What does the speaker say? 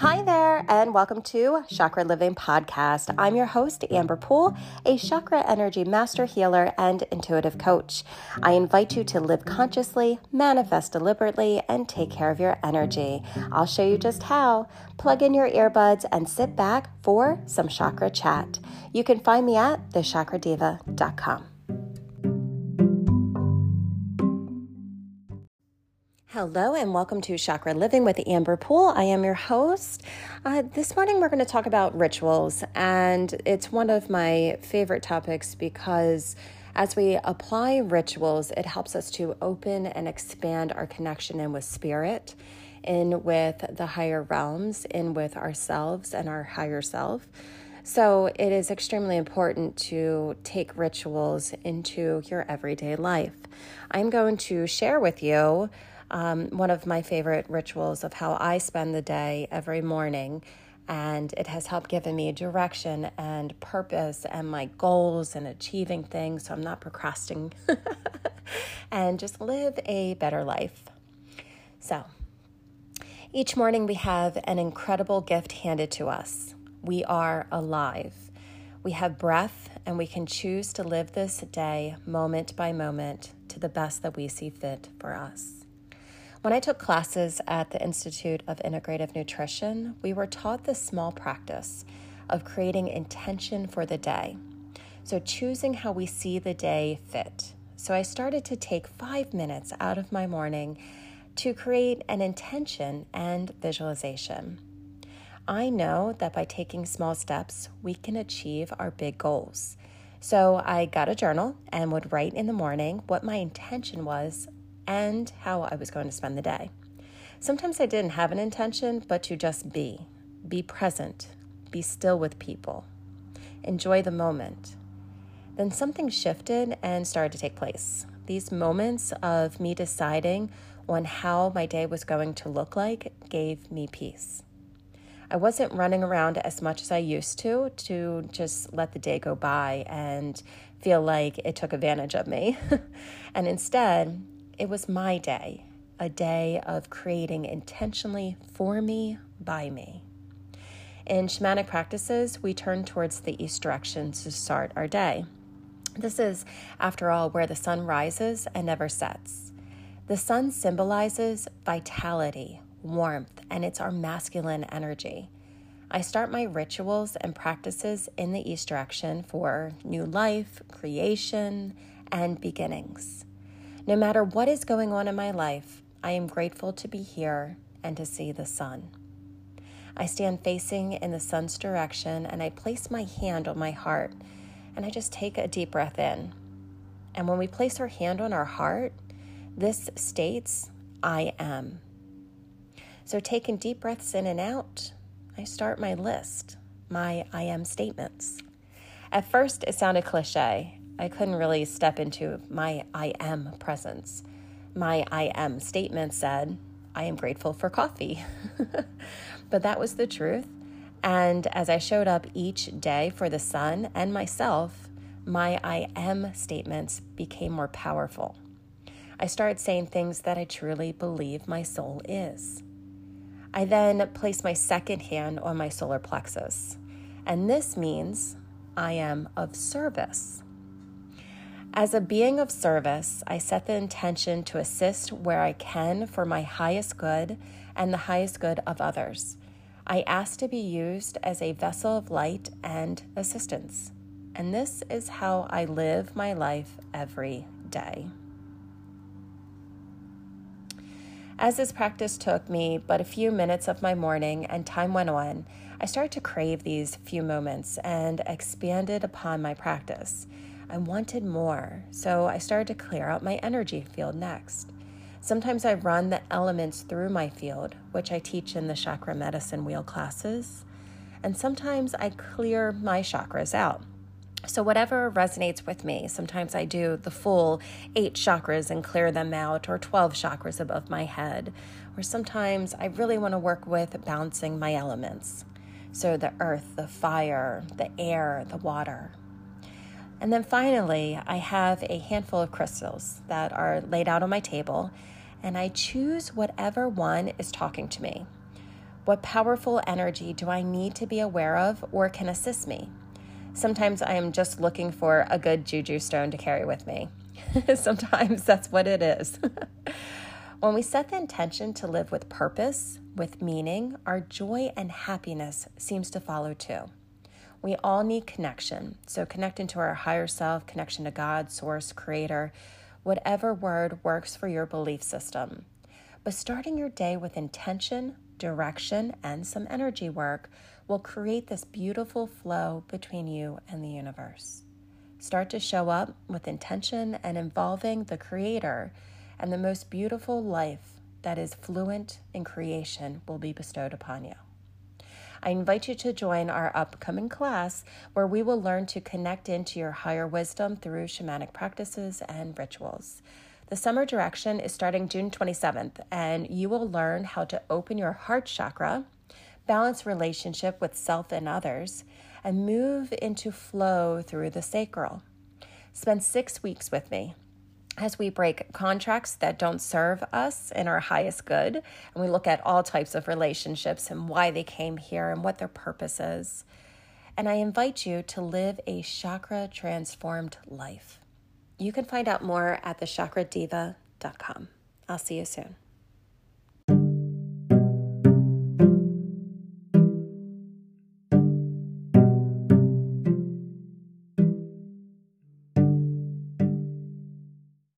Hi there, and welcome to Chakra Living Podcast. I'm your host, Amber Poole, a chakra energy master healer and intuitive coach. I invite you to live consciously, manifest deliberately, and take care of your energy. I'll show you just how. Plug in your earbuds and sit back for some chakra chat. You can find me at thechakradiva.com. Hello and welcome to Chakra Living with Amber Poole. I am your host. Uh, this morning we're going to talk about rituals, and it's one of my favorite topics because as we apply rituals, it helps us to open and expand our connection in with spirit, in with the higher realms, in with ourselves and our higher self. So it is extremely important to take rituals into your everyday life. I'm going to share with you um, one of my favorite rituals of how I spend the day every morning. And it has helped given me direction and purpose and my goals and achieving things. So I'm not procrastinating and just live a better life. So each morning we have an incredible gift handed to us. We are alive. We have breath and we can choose to live this day moment by moment to the best that we see fit for us. When I took classes at the Institute of Integrative Nutrition, we were taught the small practice of creating intention for the day. So, choosing how we see the day fit. So, I started to take five minutes out of my morning to create an intention and visualization. I know that by taking small steps, we can achieve our big goals. So I got a journal and would write in the morning what my intention was and how I was going to spend the day. Sometimes I didn't have an intention, but to just be, be present, be still with people, enjoy the moment. Then something shifted and started to take place. These moments of me deciding on how my day was going to look like gave me peace. I wasn't running around as much as I used to to just let the day go by and feel like it took advantage of me. and instead, it was my day, a day of creating intentionally for me, by me. In shamanic practices, we turn towards the east direction to start our day. This is, after all, where the sun rises and never sets. The sun symbolizes vitality, warmth, and it's our masculine energy. I start my rituals and practices in the east direction for new life, creation, and beginnings. No matter what is going on in my life, I am grateful to be here and to see the sun. I stand facing in the sun's direction and I place my hand on my heart and I just take a deep breath in. And when we place our hand on our heart, this states, I am. So, taking deep breaths in and out, I start my list, my I am statements. At first, it sounded cliche, I couldn't really step into my I am presence. My I am statement said, I am grateful for coffee. but that was the truth. And as I showed up each day for the sun and myself, my I am statements became more powerful. I started saying things that I truly believe my soul is. I then placed my second hand on my solar plexus, and this means I am of service. As a being of service, I set the intention to assist where I can for my highest good and the highest good of others. I ask to be used as a vessel of light and assistance. And this is how I live my life every day. As this practice took me but a few minutes of my morning and time went on, I started to crave these few moments and expanded upon my practice. I wanted more, so I started to clear out my energy field next. Sometimes I run the elements through my field, which I teach in the chakra medicine wheel classes, and sometimes I clear my chakras out. So, whatever resonates with me, sometimes I do the full eight chakras and clear them out, or 12 chakras above my head, or sometimes I really want to work with balancing my elements. So, the earth, the fire, the air, the water. And then finally, I have a handful of crystals that are laid out on my table, and I choose whatever one is talking to me. What powerful energy do I need to be aware of or can assist me? Sometimes I am just looking for a good juju stone to carry with me. Sometimes that's what it is. when we set the intention to live with purpose, with meaning, our joy and happiness seems to follow too. We all need connection. So, connection to our higher self, connection to God, source, creator, whatever word works for your belief system. But starting your day with intention, direction, and some energy work will create this beautiful flow between you and the universe. Start to show up with intention and involving the Creator, and the most beautiful life that is fluent in creation will be bestowed upon you. I invite you to join our upcoming class where we will learn to connect into your higher wisdom through shamanic practices and rituals. The summer direction is starting June 27th, and you will learn how to open your heart chakra, balance relationship with self and others, and move into flow through the sacral. Spend six weeks with me as we break contracts that don't serve us in our highest good, and we look at all types of relationships and why they came here and what their purpose is. And I invite you to live a chakra transformed life. You can find out more at thechakradiva.com. I'll see you soon.